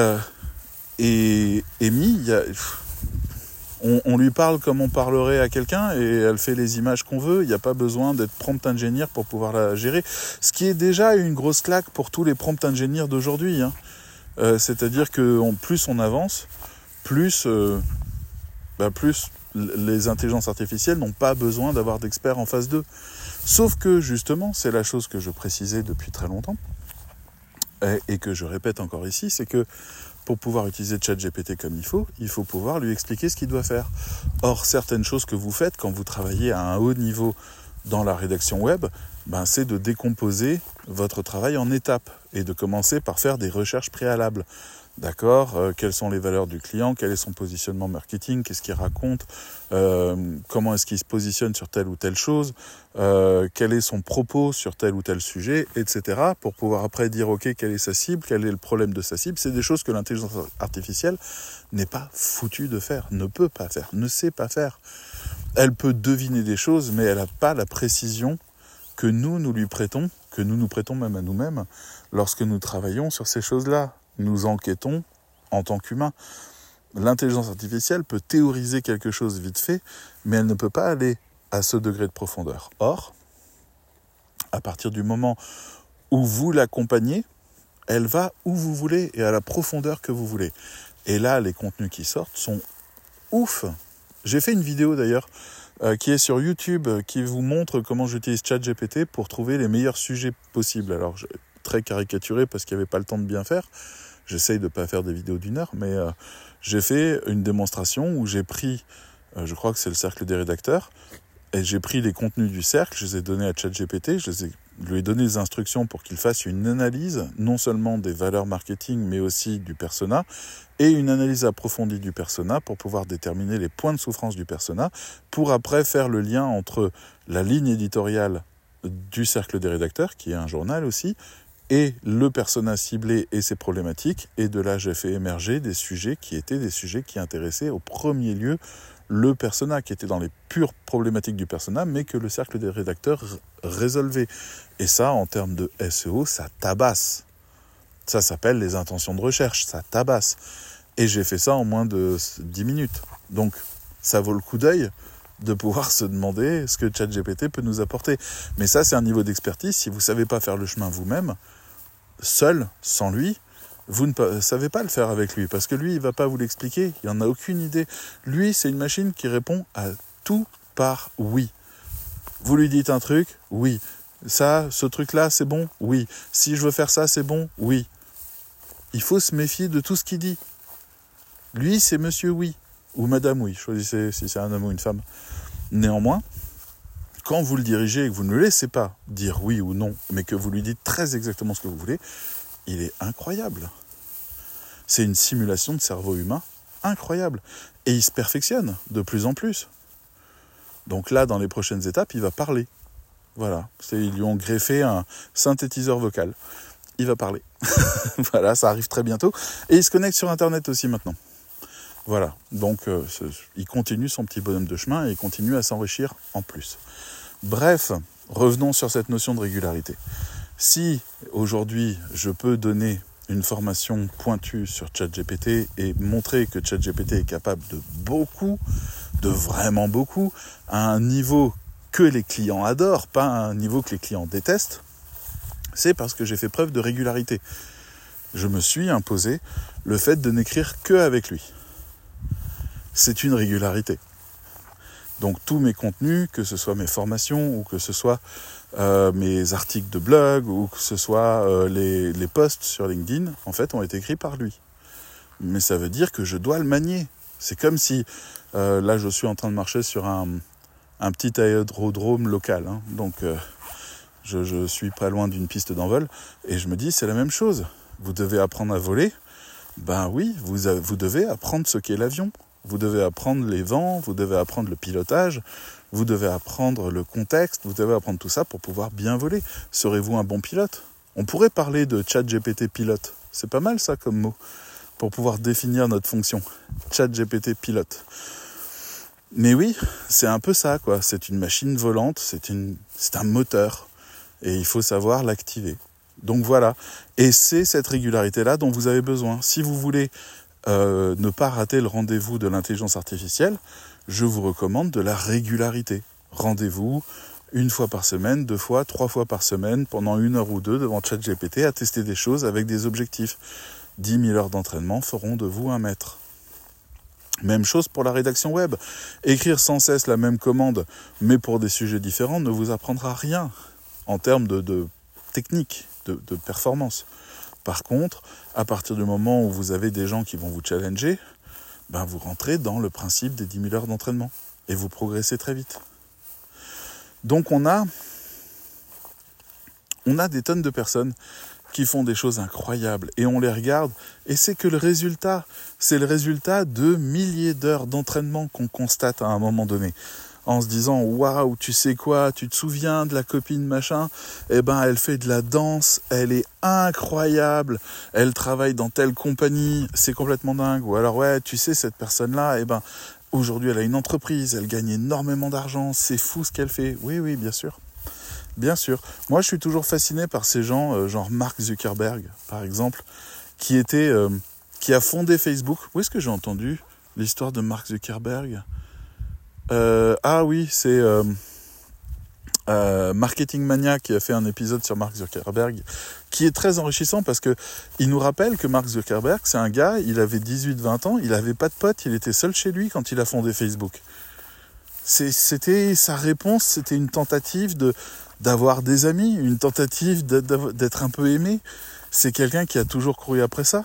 Amy, on, lui parle comme on parlerait à quelqu'un et elle fait les images qu'on veut. Il n'y a pas besoin d'être prompt engineer pour pouvoir la gérer. Ce qui est déjà une grosse claque pour tous les prompt engineers d'aujourd'hui. Hein. Euh, c'est-à-dire que plus on avance, plus, euh, bah, plus les intelligences artificielles n'ont pas besoin d'avoir d'experts en face d'eux. Sauf que justement, c'est la chose que je précisais depuis très longtemps et que je répète encore ici, c'est que pour pouvoir utiliser ChatGPT comme il faut, il faut pouvoir lui expliquer ce qu'il doit faire. Or, certaines choses que vous faites quand vous travaillez à un haut niveau dans la rédaction web, ben, c'est de décomposer votre travail en étapes et de commencer par faire des recherches préalables. D'accord euh, Quelles sont les valeurs du client Quel est son positionnement marketing Qu'est-ce qu'il raconte euh, Comment est-ce qu'il se positionne sur telle ou telle chose euh, Quel est son propos sur tel ou tel sujet Etc. Pour pouvoir après dire, OK, quelle est sa cible Quel est le problème de sa cible C'est des choses que l'intelligence artificielle n'est pas foutue de faire, ne peut pas faire, ne sait pas faire. Elle peut deviner des choses, mais elle n'a pas la précision que nous, nous lui prêtons, que nous nous prêtons même à nous-mêmes lorsque nous travaillons sur ces choses-là nous enquêtons en tant qu'humains. L'intelligence artificielle peut théoriser quelque chose vite fait, mais elle ne peut pas aller à ce degré de profondeur. Or, à partir du moment où vous l'accompagnez, elle va où vous voulez et à la profondeur que vous voulez. Et là, les contenus qui sortent sont ouf. J'ai fait une vidéo d'ailleurs euh, qui est sur YouTube qui vous montre comment j'utilise ChatGPT pour trouver les meilleurs sujets possibles. Alors, très caricaturé parce qu'il n'y avait pas le temps de bien faire. J'essaye de ne pas faire des vidéos d'une heure, mais euh, j'ai fait une démonstration où j'ai pris, euh, je crois que c'est le cercle des rédacteurs, et j'ai pris les contenus du cercle, je les ai donnés à ChatGPT, je lui ai donné des instructions pour qu'il fasse une analyse, non seulement des valeurs marketing, mais aussi du persona, et une analyse approfondie du persona pour pouvoir déterminer les points de souffrance du persona, pour après faire le lien entre la ligne éditoriale du cercle des rédacteurs, qui est un journal aussi, et le persona ciblé et ses problématiques. Et de là, j'ai fait émerger des sujets qui étaient des sujets qui intéressaient au premier lieu le persona, qui était dans les pures problématiques du persona, mais que le cercle des rédacteurs résolvait. Et ça, en termes de SEO, ça tabasse. Ça s'appelle les intentions de recherche, ça tabasse. Et j'ai fait ça en moins de 10 minutes. Donc, ça vaut le coup d'œil de pouvoir se demander ce que ChatGPT peut nous apporter. Mais ça, c'est un niveau d'expertise. Si vous ne savez pas faire le chemin vous-même, seul, sans lui, vous ne savez pas le faire avec lui, parce que lui, il va pas vous l'expliquer, il n'en a aucune idée. Lui, c'est une machine qui répond à tout par oui. Vous lui dites un truc, oui. Ça, ce truc-là, c'est bon, oui. Si je veux faire ça, c'est bon, oui. Il faut se méfier de tout ce qu'il dit. Lui, c'est monsieur oui, ou madame oui, choisissez si c'est un homme ou une femme. Néanmoins, quand vous le dirigez et que vous ne le laissez pas dire oui ou non, mais que vous lui dites très exactement ce que vous voulez, il est incroyable. C'est une simulation de cerveau humain incroyable. Et il se perfectionne de plus en plus. Donc là, dans les prochaines étapes, il va parler. Voilà. Ils lui ont greffé un synthétiseur vocal. Il va parler. voilà, ça arrive très bientôt. Et il se connecte sur Internet aussi maintenant. Voilà. Donc, euh, il continue son petit bonhomme de chemin et il continue à s'enrichir en plus. Bref, revenons sur cette notion de régularité. Si aujourd'hui je peux donner une formation pointue sur ChatGPT et montrer que ChatGPT est capable de beaucoup, de vraiment beaucoup, à un niveau que les clients adorent, pas à un niveau que les clients détestent, c'est parce que j'ai fait preuve de régularité. Je me suis imposé le fait de n'écrire que avec lui. C'est une régularité. Donc tous mes contenus, que ce soit mes formations ou que ce soit euh, mes articles de blog ou que ce soit euh, les, les, posts sur LinkedIn, en fait, ont été écrits par lui. Mais ça veut dire que je dois le manier. C'est comme si, euh, là, je suis en train de marcher sur un, un petit aérodrome local. Hein. donc, je, je, suis pas loin d'une piste d'envol. Et je me dis, c'est la même chose. Vous devez apprendre à voler. Ben oui, vous, vous devez apprendre ce qu'est l'avion. Vous devez apprendre les vents, vous devez apprendre le pilotage, vous devez apprendre le contexte, vous devez apprendre tout ça pour pouvoir bien voler. Serez-vous un bon pilote? On pourrait parler de chat GPT pilote. C'est pas mal ça comme mot pour pouvoir définir notre fonction. Chat GPT pilote. Mais oui, c'est un peu ça quoi. C'est une machine volante, c'est une, c'est un moteur et il faut savoir l'activer. Donc voilà. Et c'est cette régularité là dont vous avez besoin. Si vous voulez euh, ne pas rater le rendez-vous de l'intelligence artificielle, je vous recommande de la régularité. Rendez-vous une fois par semaine, deux fois, trois fois par semaine, pendant une heure ou deux devant ChatGPT à tester des choses avec des objectifs. 10 000 heures d'entraînement feront de vous un maître. Même chose pour la rédaction web. Écrire sans cesse la même commande, mais pour des sujets différents, ne vous apprendra rien en termes de, technique, de, de performance. Par contre, à partir du moment où vous avez des gens qui vont vous challenger, ben vous rentrez dans le principe des 10 000 heures d'entraînement et vous progressez très vite. Donc on a, on a des tonnes de personnes qui font des choses incroyables et on les regarde et c'est que le résultat, c'est le résultat de milliers d'heures d'entraînement qu'on constate à un moment donné en se disant waouh, tu sais quoi, tu te souviens de la copine machin? Eh ben, elle fait de la danse, elle est incroyable, elle travaille dans telle compagnie, c'est complètement dingue. Ou alors ouais, tu sais cette personne là, eh ben, aujourd'hui elle a une entreprise, elle gagne énormément d'argent, c'est fou ce qu'elle fait. Oui, oui, bien sûr. Bien sûr. Moi, je suis toujours fasciné par ces gens, euh, genre Mark Zuckerberg, par exemple, qui était, euh, qui a fondé Facebook. Où est-ce que j'ai entendu l'histoire de Mark Zuckerberg? Euh, ah oui, c'est euh, euh, Marketing Mania qui a fait un épisode sur Mark Zuckerberg, qui est très enrichissant parce que il nous rappelle que Mark Zuckerberg, c'est un gars, il avait 18-20 ans, il avait pas de potes, il était seul chez lui quand il a fondé Facebook. C'était sa réponse, c'était une tentative d'avoir des amis, une tentative d'être un peu aimé. C'est quelqu'un qui a toujours couru après ça.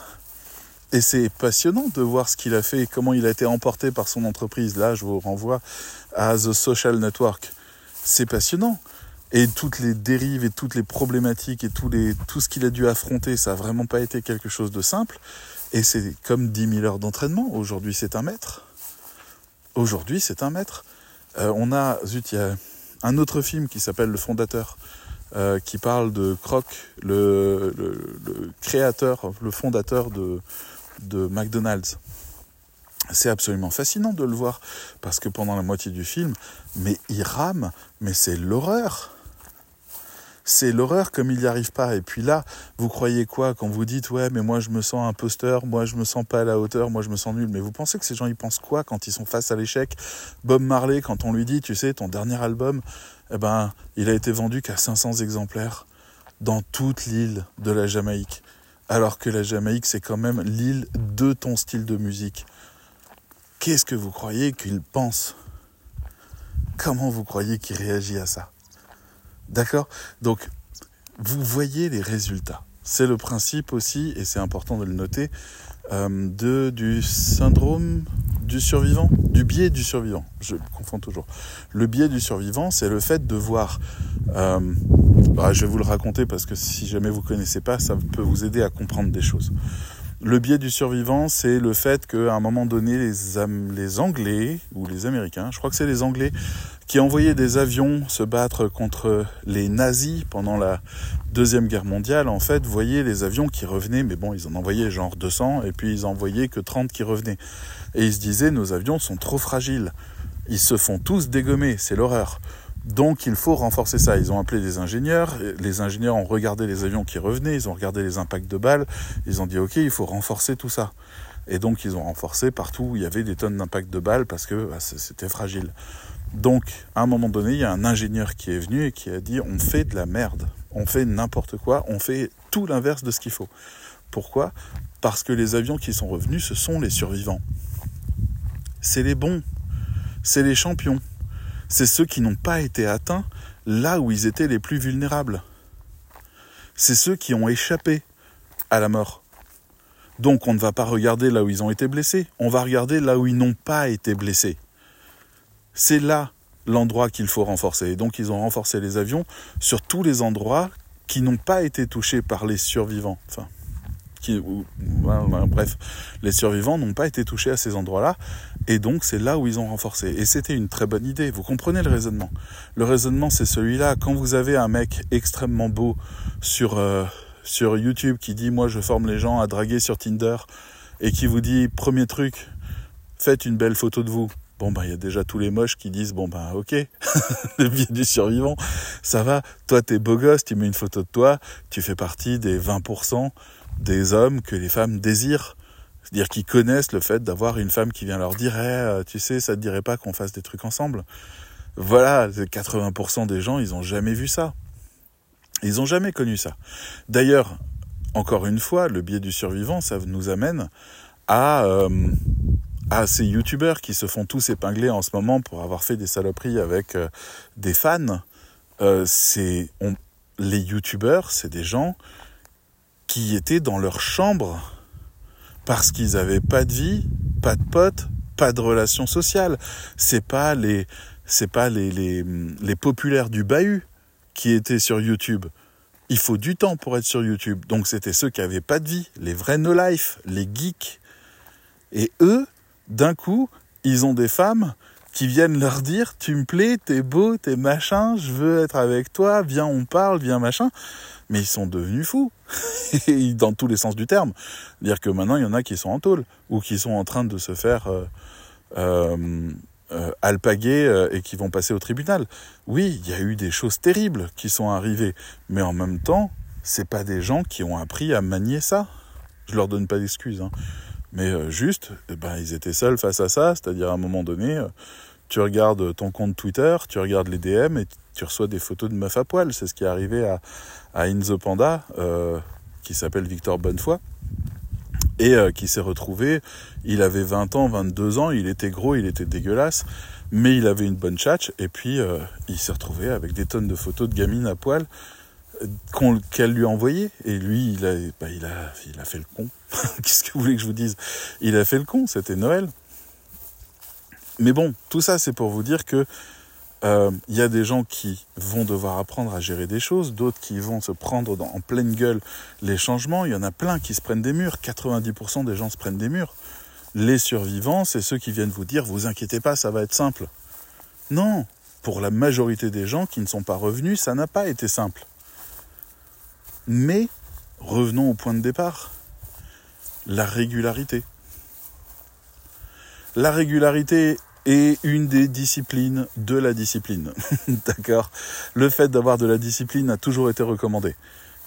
Et c'est passionnant de voir ce qu'il a fait, comment il a été emporté par son entreprise. Là, je vous renvoie à The Social Network. C'est passionnant. Et toutes les dérives et toutes les problématiques et tout, les, tout ce qu'il a dû affronter, ça n'a vraiment pas été quelque chose de simple. Et c'est comme 10 000 heures d'entraînement. Aujourd'hui, c'est un maître. Aujourd'hui, c'est un maître. Euh, on a, zut, il y a un autre film qui s'appelle Le Fondateur, euh, qui parle de Croc, le, créateur, le fondateur de, de McDonald's. C'est absolument fascinant de le voir parce que pendant la moitié du film, mais il rame, mais c'est l'horreur. c'est l'horreur comme il n'y arrive pas. Et puis là, vous croyez quoi quand vous dites ouais, mais moi je me sens imposteur, moi je me sens pas à la hauteur, moi je me sens nul. Mais vous pensez que ces gens ils pensent quoi quand ils sont face à l'échec? Bob Marley, quand on lui dit, tu sais, ton dernier album, eh ben, il a été vendu qu'à 500 exemplaires dans toute l'île de la Jamaïque. Alors que la Jamaïque, c'est quand même l'île de ton style de musique. Qu'est-ce que vous croyez qu'il pense? Comment vous croyez qu'il réagit à ça? D'accord? Donc, vous voyez les résultats. C'est le principe aussi, et c'est important de le noter, euh, de, du syndrome du survivant, du biais du survivant. Je confonds toujours. Le biais du survivant, c'est le fait de voir. Euh, bah, je vais vous le raconter parce que si jamais vous connaissez pas, ça peut vous aider à comprendre des choses. Le biais du survivant, c'est le fait qu'à un moment donné, les, les Anglais ou les Américains, je crois que c'est les Anglais, qui envoyaient des avions se battre contre les nazis pendant la Deuxième Guerre mondiale, en fait, voyaient les avions qui revenaient, mais bon, ils en envoyaient genre 200, et puis ils envoyaient que 30 qui revenaient. Et ils se disaient, nos avions sont trop fragiles. Ils se font tous dégommer, c'est l'horreur. Donc il faut renforcer ça. Ils ont appelé des ingénieurs, les ingénieurs ont regardé les avions qui revenaient, ils ont regardé les impacts de balles, ils ont dit ok, il faut renforcer tout ça. Et donc ils ont renforcé partout où il y avait des tonnes d'impacts de balles parce que bah, c'était fragile. Donc à un moment donné, il y a un ingénieur qui est venu et qui a dit on fait de la merde, on fait n'importe quoi, on fait tout l'inverse de ce qu'il faut. Pourquoi? Parce que les avions qui sont revenus, ce sont les survivants. C'est les bons, c'est les champions c'est ceux qui n'ont pas été atteints là où ils étaient les plus vulnérables. C'est ceux qui ont échappé à la mort. Donc on ne va pas regarder là où ils ont été blessés, on va regarder là où ils n'ont pas été blessés. C'est là l'endroit qu'il faut renforcer. Et donc ils ont renforcé les avions sur tous les endroits qui n'ont pas été touchés par les survivants. Enfin, bref, les survivants n'ont pas été touchés à ces endroits-là, et donc c'est là où ils ont renforcé. Et c'était une très bonne idée, vous comprenez le raisonnement? Le raisonnement c'est celui-là, quand vous avez un mec extrêmement beau sur, euh, sur YouTube qui dit moi je forme les gens à draguer sur Tinder, et qui vous dit premier truc, faites une belle photo de vous. Bon ben il y a déjà tous les moches qui disent bon ben ok, le biais du survivant, ça va, toi t'es beau gosse, tu mets une photo de toi, tu fais partie des 20% des hommes que les femmes désirent. C'est-à-dire qu'ils connaissent le fait d'avoir une femme qui vient leur dire eh, tu sais, ça te dirait pas qu'on fasse des trucs ensemble Voilà, 80% des gens, ils n'ont jamais vu ça. Ils n'ont jamais connu ça. D'ailleurs, encore une fois, le biais du survivant, ça nous amène à, euh, à ces youtubeurs qui se font tous épingler en ce moment pour avoir fait des saloperies avec euh, des fans. Euh, c'est les youtubeurs, c'est des gens qui étaient dans leur chambre parce qu'ils n'avaient pas de vie, pas de potes, pas de relations sociales. C'est pas les c'est pas les, les, populaires du bahut qui étaient sur YouTube. Il faut du temps pour être sur YouTube. Donc c'était ceux qui avaient pas de vie, les vrais no life, les geeks. Et eux, d'un coup, ils ont des femmes qui viennent leur dire tu me plais, t'es beau, t'es machin, je veux être avec toi, viens on parle, viens machin mais ils sont devenus fous, dans tous les sens du terme. Dire que maintenant, il y en a qui sont en tôle, ou qui sont en train de se faire euh, euh, euh alpaguer et qui vont passer au tribunal. Oui, il y a eu des choses terribles qui sont arrivées, mais en même temps, c'est pas des gens qui ont appris à manier ça. Je leur donne pas d'excuses, hein. mais juste, eh ben, ils étaient seuls face à ça, c'est-à-dire à un moment donné, tu regardes ton compte Twitter, tu regardes les DM et tu reçois des photos de meufs à poil. C'est ce qui est arrivé à, à euh, qui s'appelle Victor Bonnefoy, et euh, qui s'est retrouvé, il avait 20 ans, 22 ans, il était gros, il était dégueulasse, mais il avait une bonne tchatch, et puis euh, il s'est retrouvé avec des tonnes de photos de gamines à poil qu'elle lui a envoyé et lui il a, bah, il a il a fait le con. Qu'est-ce que vous voulez que je vous dise? Il a fait le con. C'était Noël mais bon tout ça c'est pour vous dire que il euh, y a des gens qui vont devoir apprendre à gérer des choses, d'autres qui vont se prendre en pleine gueule les changements. Il y en a plein qui se prennent des murs. 90% des gens se prennent des murs. Les survivants, c'est ceux qui viennent vous dire vous inquiétez pas, ça va être simple. Non, pour la majorité des gens qui ne sont pas revenus, ça n'a pas été simple. Mais revenons au point de départ la régularité. La régularité est une des disciplines de la discipline. D'accord Le fait d'avoir de la discipline a toujours été recommandé.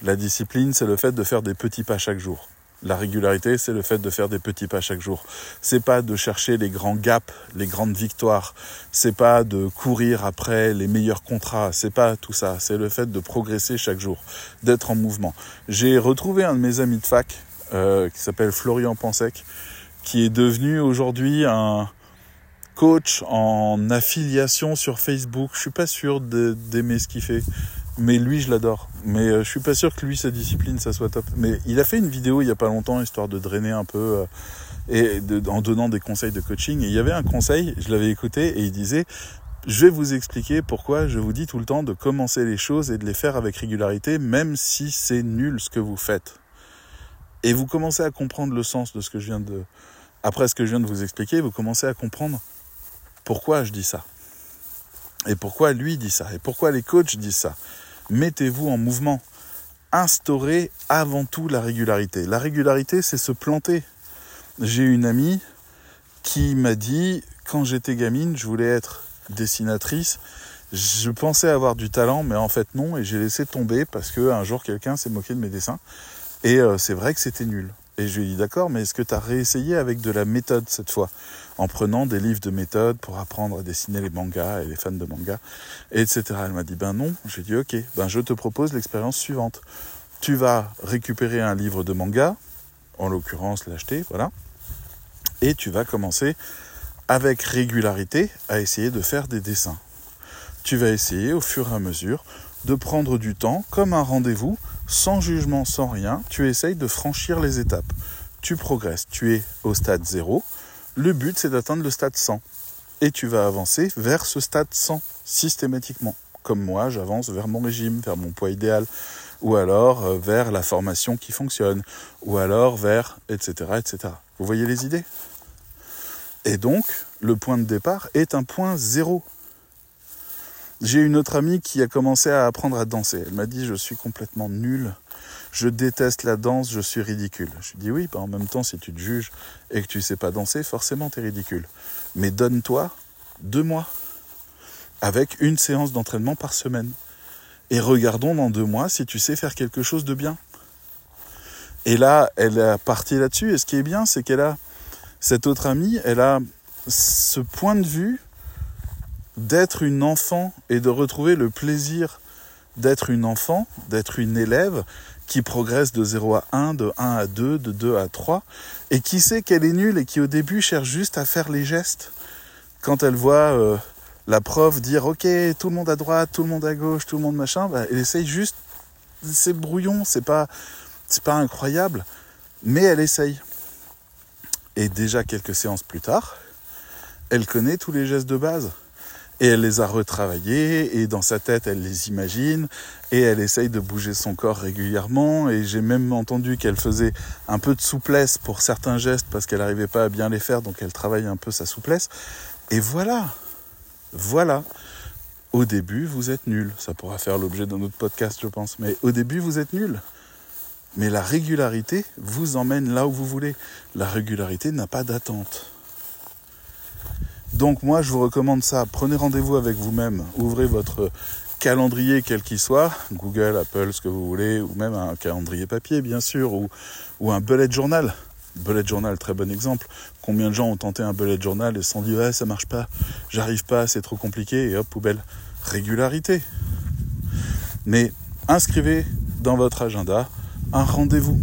La discipline, c'est le fait de faire des petits pas chaque jour. La régularité, c'est le fait de faire des petits pas chaque jour. C'est pas de chercher les grands gaps, les grandes victoires. C'est pas de courir après les meilleurs contrats. C'est pas tout ça. C'est le fait de progresser chaque jour, d'être en mouvement. J'ai retrouvé un de mes amis de fac euh, qui s'appelle Florian Pansec, qui est devenu aujourd'hui un coach en affiliation sur Facebook. Je suis pas sûr d'aimer ce qu'il fait. Mais lui, je l'adore. Mais euh, je suis pas sûr que lui, sa discipline, ça soit top. Mais il a fait une vidéo il y a pas longtemps, histoire de drainer un peu euh, et en donnant des conseils de coaching. Et il y avait un conseil, je l'avais écouté, et il disait je vais vous expliquer pourquoi je vous dis tout le temps de commencer les choses et de les faire avec régularité, même si c'est nul ce que vous faites. Et vous commencez à comprendre le sens de ce que je viens de. Après ce que je viens de vous expliquer, vous commencez à comprendre pourquoi je dis ça? Et pourquoi lui dit ça? Et pourquoi les coachs disent ça? Mettez-vous en mouvement. Instaurez avant tout la régularité. La régularité, c'est se planter. J'ai une amie qui m'a dit, quand j'étais gamine, je voulais être dessinatrice. Je pensais avoir du talent, mais en fait non, et j'ai laissé tomber parce qu'un jour quelqu'un s'est moqué de mes dessins. Et euh, c'est vrai que c'était nul. Et je lui ai dit d'accord, mais est-ce que tu as réessayé avec de la méthode cette fois? En prenant des livres de méthode pour apprendre à dessiner les mangas et les fans de manga, etc. Elle m'a dit ben non. J'ai dit ok, ben je te propose l'expérience suivante. Tu vas récupérer un livre de manga, en l'occurrence l'acheter, voilà, et tu vas commencer avec régularité à essayer de faire des dessins. Tu vas essayer au fur et à mesure de prendre du temps comme un rendez-vous sans jugement, sans rien, tu essayes de franchir les étapes. Tu progresses, tu es au stade 0. Le but, c'est d'atteindre le stade 100. Et tu vas avancer vers ce stade 100 systématiquement. Comme moi, j'avance vers mon régime, vers mon poids idéal, ou alors euh, vers la formation qui fonctionne, ou alors vers etc. etc. Vous voyez les idées? Et donc, le point de départ est un point zéro. J'ai une autre amie qui a commencé à apprendre à danser. Elle m'a dit je suis complètement nul, je déteste la danse, je suis ridicule. Je lui dis oui, bah en même temps si tu te juges et que tu sais pas danser, forcément tu es ridicule. Mais donne-toi deux mois avec une séance d'entraînement par semaine. Et regardons dans deux mois si tu sais faire quelque chose de bien. Et là, elle a parti là-dessus. Et ce qui est bien, c'est qu'elle a, cette autre amie, elle a ce point de vue d'être une enfant et de retrouver le plaisir d'être une enfant, d'être une élève qui progresse de 0 à 1, de 1 à 2, de 2 à 3, et qui sait qu'elle est nulle et qui au début cherche juste à faire les gestes. Quand elle voit euh, la prof dire ok, tout le monde à droite, tout le monde à gauche, tout le monde machin, bah, elle essaye juste, c'est brouillon, c'est pas, c'est pas incroyable, mais elle essaye. Et déjà quelques séances plus tard, elle connaît tous les gestes de base. Et elle les a retravaillés, et dans sa tête, elle les imagine, et elle essaye de bouger son corps régulièrement, et j'ai même entendu qu'elle faisait un peu de souplesse pour certains gestes, parce qu'elle n'arrivait pas à bien les faire, donc elle travaille un peu sa souplesse. Et voilà, voilà. Au début, vous êtes nul. Ça pourra faire l'objet d'un autre podcast, je pense. Mais au début, vous êtes nul. Mais la régularité vous emmène là où vous voulez. La régularité n'a pas d'attente. Donc moi je vous recommande ça, prenez rendez-vous avec vous-même, ouvrez votre calendrier quel qu'il soit, Google, Apple, ce que vous voulez, ou même un calendrier papier bien sûr, ou, un bullet journal. Bullet journal, très bon exemple. Combien de gens ont tenté un bullet journal et se sont dit ouais ça marche pas, j'arrive pas, c'est trop compliqué, et hop, poubelle. Régularité. Mais inscrivez dans votre agenda un rendez-vous.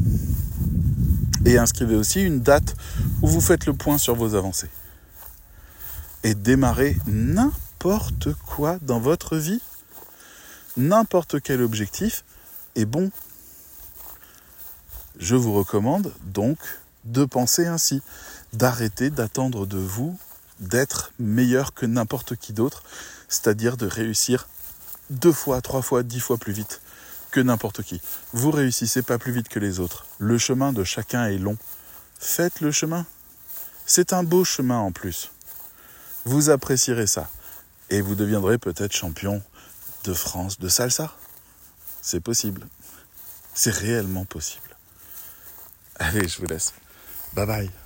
Et inscrivez aussi une date où vous faites le point sur vos avancées et démarrer n'importe quoi dans votre vie, n'importe quel objectif est bon. Je vous recommande donc de penser ainsi, d'arrêter d'attendre de vous d'être meilleur que n'importe qui d'autre, c'est-à-dire de réussir deux fois, trois fois, dix fois plus vite que n'importe qui. Vous réussissez pas plus vite que les autres. Le chemin de chacun est long. Faites le chemin. C'est un beau chemin en plus vous apprécierez ça. Et vous deviendrez peut-être champion de France de salsa. C'est possible. C'est réellement possible. Allez, je vous laisse. Bye bye.